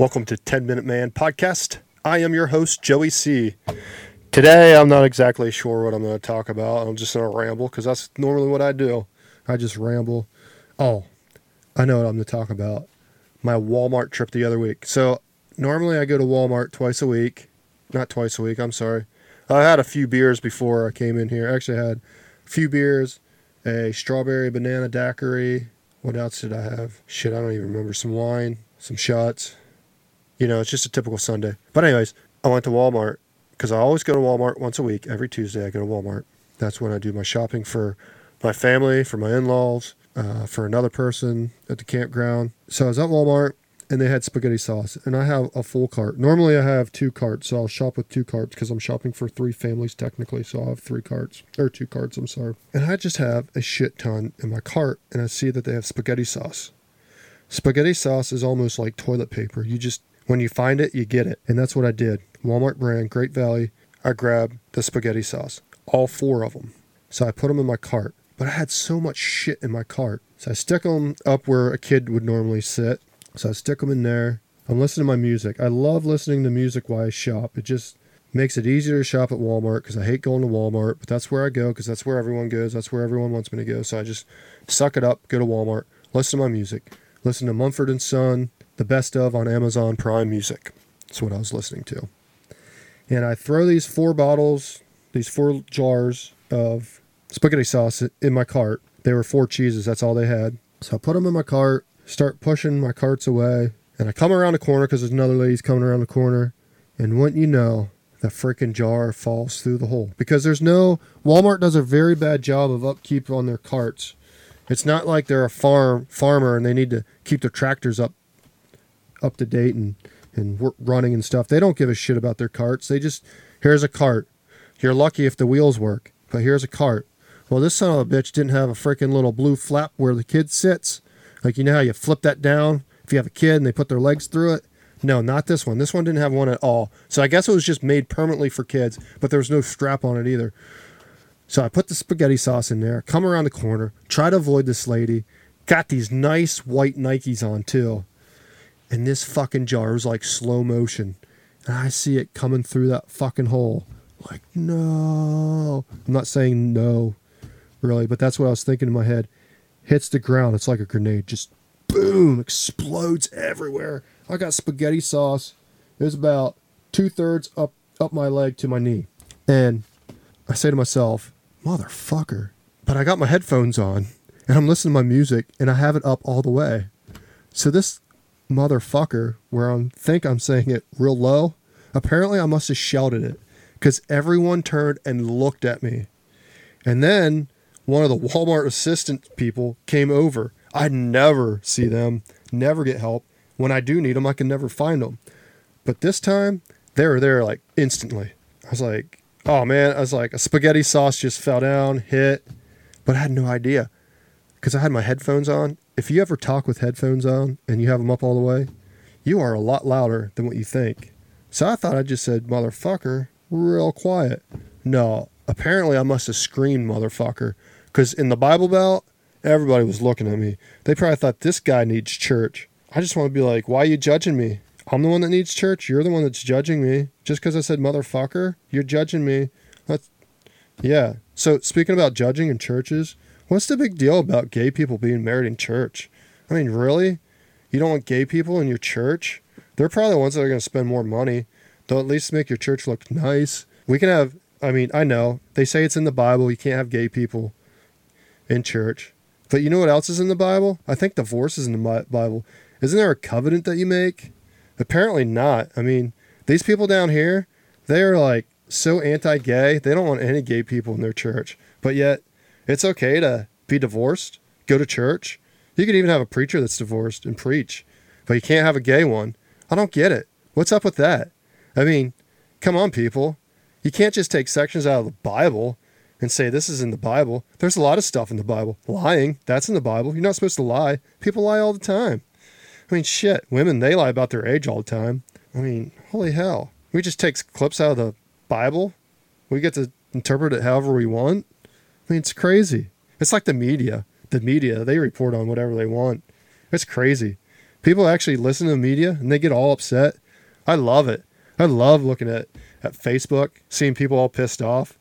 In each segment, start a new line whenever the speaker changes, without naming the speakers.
Welcome to 10 Minute Man Podcast. I am your host, Joey C. Today, I'm not exactly sure what I'm going to talk about. I'm just going to ramble because that's normally what I do. I just ramble. Oh, I know what I'm going to talk about. My Walmart trip the other week. So, normally I go to Walmart twice a week. Not twice a week, I'm sorry. I had a few beers before I came in here. I Actually, had a few beers, a strawberry banana daiquiri. What else did I have? Shit, I don't even remember. Some wine, some shots. You know, it's just a typical Sunday. But, anyways, I went to Walmart because I always go to Walmart once a week. Every Tuesday, I go to Walmart. That's when I do my shopping for my family, for my in laws, uh, for another person at the campground. So I was at Walmart and they had spaghetti sauce, and I have a full cart. Normally, I have two carts, so I'll shop with two carts because I'm shopping for three families technically. So I'll have three carts or two carts. I'm sorry, and I just have a shit ton in my cart, and I see that they have spaghetti sauce. Spaghetti sauce is almost like toilet paper. You just when you find it, you get it. And that's what I did. Walmart brand, Great Value. I grabbed the spaghetti sauce, all four of them. So I put them in my cart. But I had so much shit in my cart. So I stick them up where a kid would normally sit. So I stick them in there. I'm listening to my music. I love listening to music while I shop. It just makes it easier to shop at Walmart because I hate going to Walmart, but that's where I go because that's where everyone goes. That's where everyone wants me to go. So I just suck it up, go to Walmart, listen to my music, listen to Mumford and Son, the best of on Amazon Prime Music. That's what I was listening to. And I throw these four bottles, these four jars of spaghetti sauce in my cart. They were four cheeses, that's all they had. So I put them in my cart, start pushing my carts away, and I come around the corner because there's another lady's coming around the corner. And wouldn't you know, the freaking jar falls through the hole because there's no Walmart does a very bad job of upkeep on their carts. It's not like they're a farm farmer and they need to keep their tractors up up to date and and running and stuff. They don't give a shit about their carts. They just here's a cart. You're lucky if the wheels work, but here's a cart. Well, this son of a bitch didn't have a freaking little blue flap where the kid sits. Like you know how you flip that down if you have a kid and they put their legs through it. No, not this one. This one didn't have one at all. So I guess it was just made permanently for kids, but there was no strap on it either. So I put the spaghetti sauce in there, come around the corner, try to avoid this lady. Got these nice white Nikes on too and this fucking jar was like slow motion. And I see it coming through that fucking hole. Like, no. I'm not saying no, really, but that's what I was thinking in my head. Hits the ground. It's like a grenade. Just boom, explodes everywhere. I got spaghetti sauce. It was about two thirds up up my leg to my knee. And I say to myself, motherfucker. But I got my headphones on and I'm listening to my music and I have it up all the way. So this motherfucker, where I think I'm saying it real low, apparently I must have shouted it because everyone turned and looked at me. And then one of the Walmart assistant people came over. I never see them, never get help. When I do need them, I can never find them. But this time, they were there like instantly. I was like, oh man, I was like, a spaghetti sauce just fell down, hit, but I had no idea because I had my headphones on if you ever talk with headphones on and you have them up all the way, you are a lot louder than what you think. So I thought I just said motherfucker real quiet. No, apparently I must have screamed motherfucker because in the Bible Belt, everybody was looking at me. They probably thought this guy needs church. I just want to be like, why are you judging me? I'm the one that needs church. You're the one that's judging me. Just because I said motherfucker, you're judging me. That's, yeah. So speaking about judging in churches, What's the big deal about gay people being married in church? I mean, really? You don't want gay people in your church? They're probably the ones that are going to spend more money. They'll at least make your church look nice. We can have, I mean, I know they say it's in the Bible. You can't have gay people in church. But you know what else is in the Bible? I think divorce is in the Bible. Isn't there a covenant that you make? Apparently not. I mean, these people down here, they are like so anti gay. They don't want any gay people in their church. But yet, it's okay to be divorced, go to church. You could even have a preacher that's divorced and preach, but you can't have a gay one. I don't get it. What's up with that? I mean, come on, people. You can't just take sections out of the Bible and say this is in the Bible. There's a lot of stuff in the Bible. Lying, that's in the Bible. You're not supposed to lie. People lie all the time. I mean, shit, women, they lie about their age all the time. I mean, holy hell. We just take clips out of the Bible. We get to interpret it however we want. I mean, it's crazy. It's like the media. The media, they report on whatever they want. It's crazy. People actually listen to the media and they get all upset. I love it. I love looking at, at Facebook, seeing people all pissed off,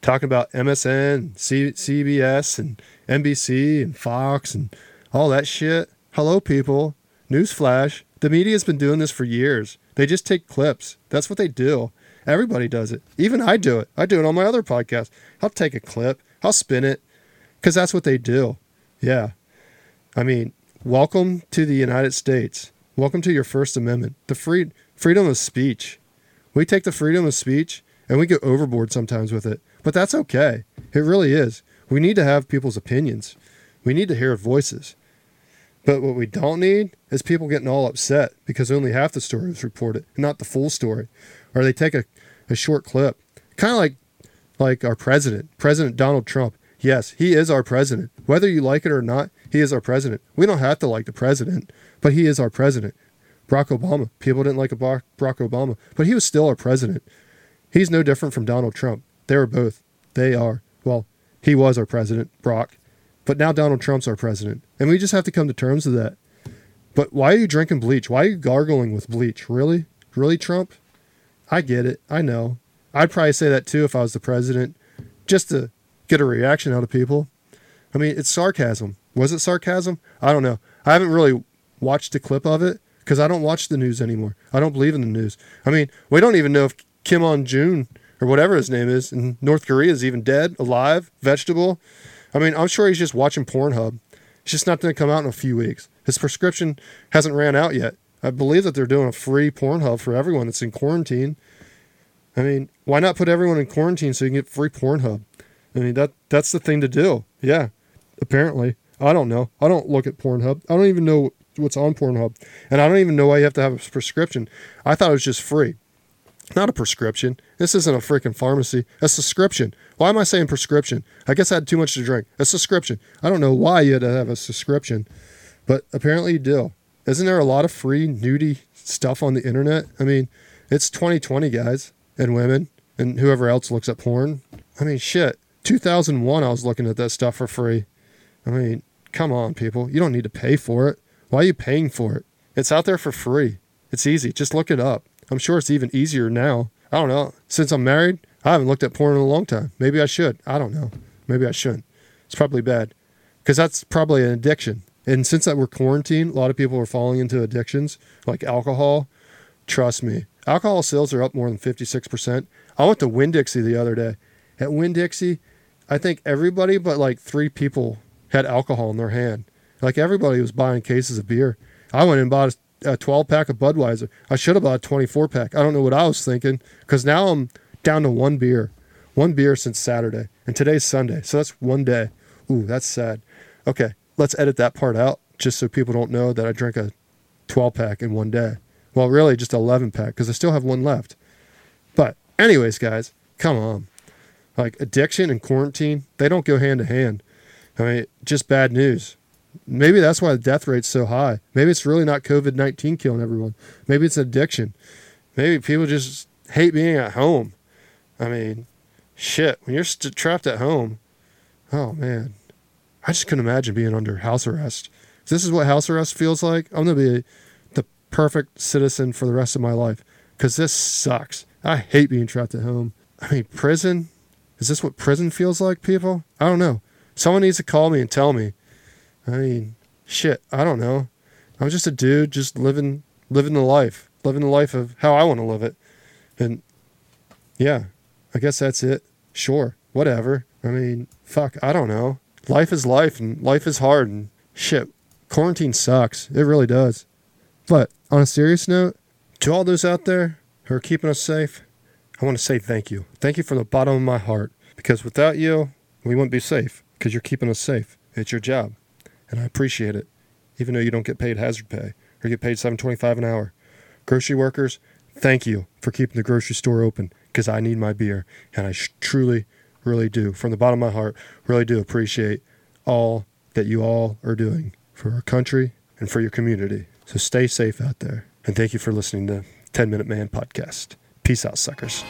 talking about MSN, C- CBS, and NBC, and Fox, and all that shit. Hello, people. Newsflash the media's been doing this for years. They just take clips. That's what they do. Everybody does it. Even I do it. I do it on my other podcast. I'll take a clip, I'll spin it, because that's what they do. Yeah. I mean, welcome to the United States. Welcome to your First Amendment, the free freedom of speech. We take the freedom of speech and we go overboard sometimes with it, but that's okay. It really is. We need to have people's opinions. We need to hear voices. But what we don't need is people getting all upset because only half the story is reported, not the full story. Or they take a, a short clip. Kind of like like our president, President Donald Trump. Yes, he is our president. Whether you like it or not, he is our president. We don't have to like the president, but he is our president. Barack Obama. People didn't like Barack Obama, but he was still our president. He's no different from Donald Trump. They were both. They are. Well, he was our president, Brock. But now Donald Trump's our president. And we just have to come to terms with that. But why are you drinking bleach? Why are you gargling with bleach? Really? Really, Trump? I get it. I know. I'd probably say that too if I was the president, just to get a reaction out of people. I mean, it's sarcasm. Was it sarcasm? I don't know. I haven't really watched a clip of it because I don't watch the news anymore. I don't believe in the news. I mean, we don't even know if Kim Jong Un or whatever his name is in North Korea is even dead, alive, vegetable. I mean, I'm sure he's just watching Pornhub. It's just not going to come out in a few weeks. His prescription hasn't ran out yet. I believe that they're doing a free Pornhub for everyone that's in quarantine. I mean, why not put everyone in quarantine so you can get free Pornhub? I mean, that that's the thing to do. Yeah, apparently. I don't know. I don't look at Pornhub. I don't even know what's on Pornhub, and I don't even know why you have to have a prescription. I thought it was just free. Not a prescription. This isn't a freaking pharmacy. A subscription. Why am I saying prescription? I guess I had too much to drink. A subscription. I don't know why you had to have a subscription, but apparently you do. Isn't there a lot of free nudie stuff on the internet? I mean, it's 2020, guys and women and whoever else looks at porn. I mean, shit. 2001, I was looking at that stuff for free. I mean, come on, people. You don't need to pay for it. Why are you paying for it? It's out there for free. It's easy. Just look it up. I'm sure it's even easier now. I don't know. Since I'm married, I haven't looked at porn in a long time. Maybe I should. I don't know. Maybe I shouldn't. It's probably bad because that's probably an addiction. And since that we're quarantined, a lot of people are falling into addictions like alcohol. Trust me, alcohol sales are up more than 56%. I went to Winn Dixie the other day. At Winn Dixie, I think everybody but like three people had alcohol in their hand. Like everybody was buying cases of beer. I went and bought a 12 pack of Budweiser. I should have bought a 24 pack. I don't know what I was thinking because now I'm down to one beer, one beer since Saturday, and today's Sunday. So that's one day. Ooh, that's sad. Okay, let's edit that part out just so people don't know that I drank a 12 pack in one day. Well, really just 11 pack because I still have one left. But, anyways, guys, come on. Like addiction and quarantine, they don't go hand to hand. I mean, just bad news. Maybe that's why the death rate's so high. Maybe it's really not COVID 19 killing everyone. Maybe it's addiction. Maybe people just hate being at home. I mean, shit, when you're st- trapped at home, oh man, I just couldn't imagine being under house arrest. If this is what house arrest feels like, I'm going to be perfect citizen for the rest of my life because this sucks. I hate being trapped at home. I mean, prison? Is this what prison feels like, people? I don't know. Someone needs to call me and tell me I mean, shit, I don't know. I'm just a dude just living living the life, living the life of how I want to live it. And yeah, I guess that's it. Sure, whatever. I mean, fuck, I don't know. Life is life and life is hard and shit. Quarantine sucks. It really does. But on a serious note, to all those out there who are keeping us safe, I want to say thank you. Thank you from the bottom of my heart because without you, we wouldn't be safe because you're keeping us safe. It's your job and I appreciate it, even though you don't get paid hazard pay or get paid seven twenty-five an hour. Grocery workers, thank you for keeping the grocery store open because I need my beer, and I sh- truly, really do, from the bottom of my heart, really do appreciate all that you all are doing for our country and for your community. So stay safe out there, and thank you for listening to 10 Minute Man podcast. Peace out, suckers.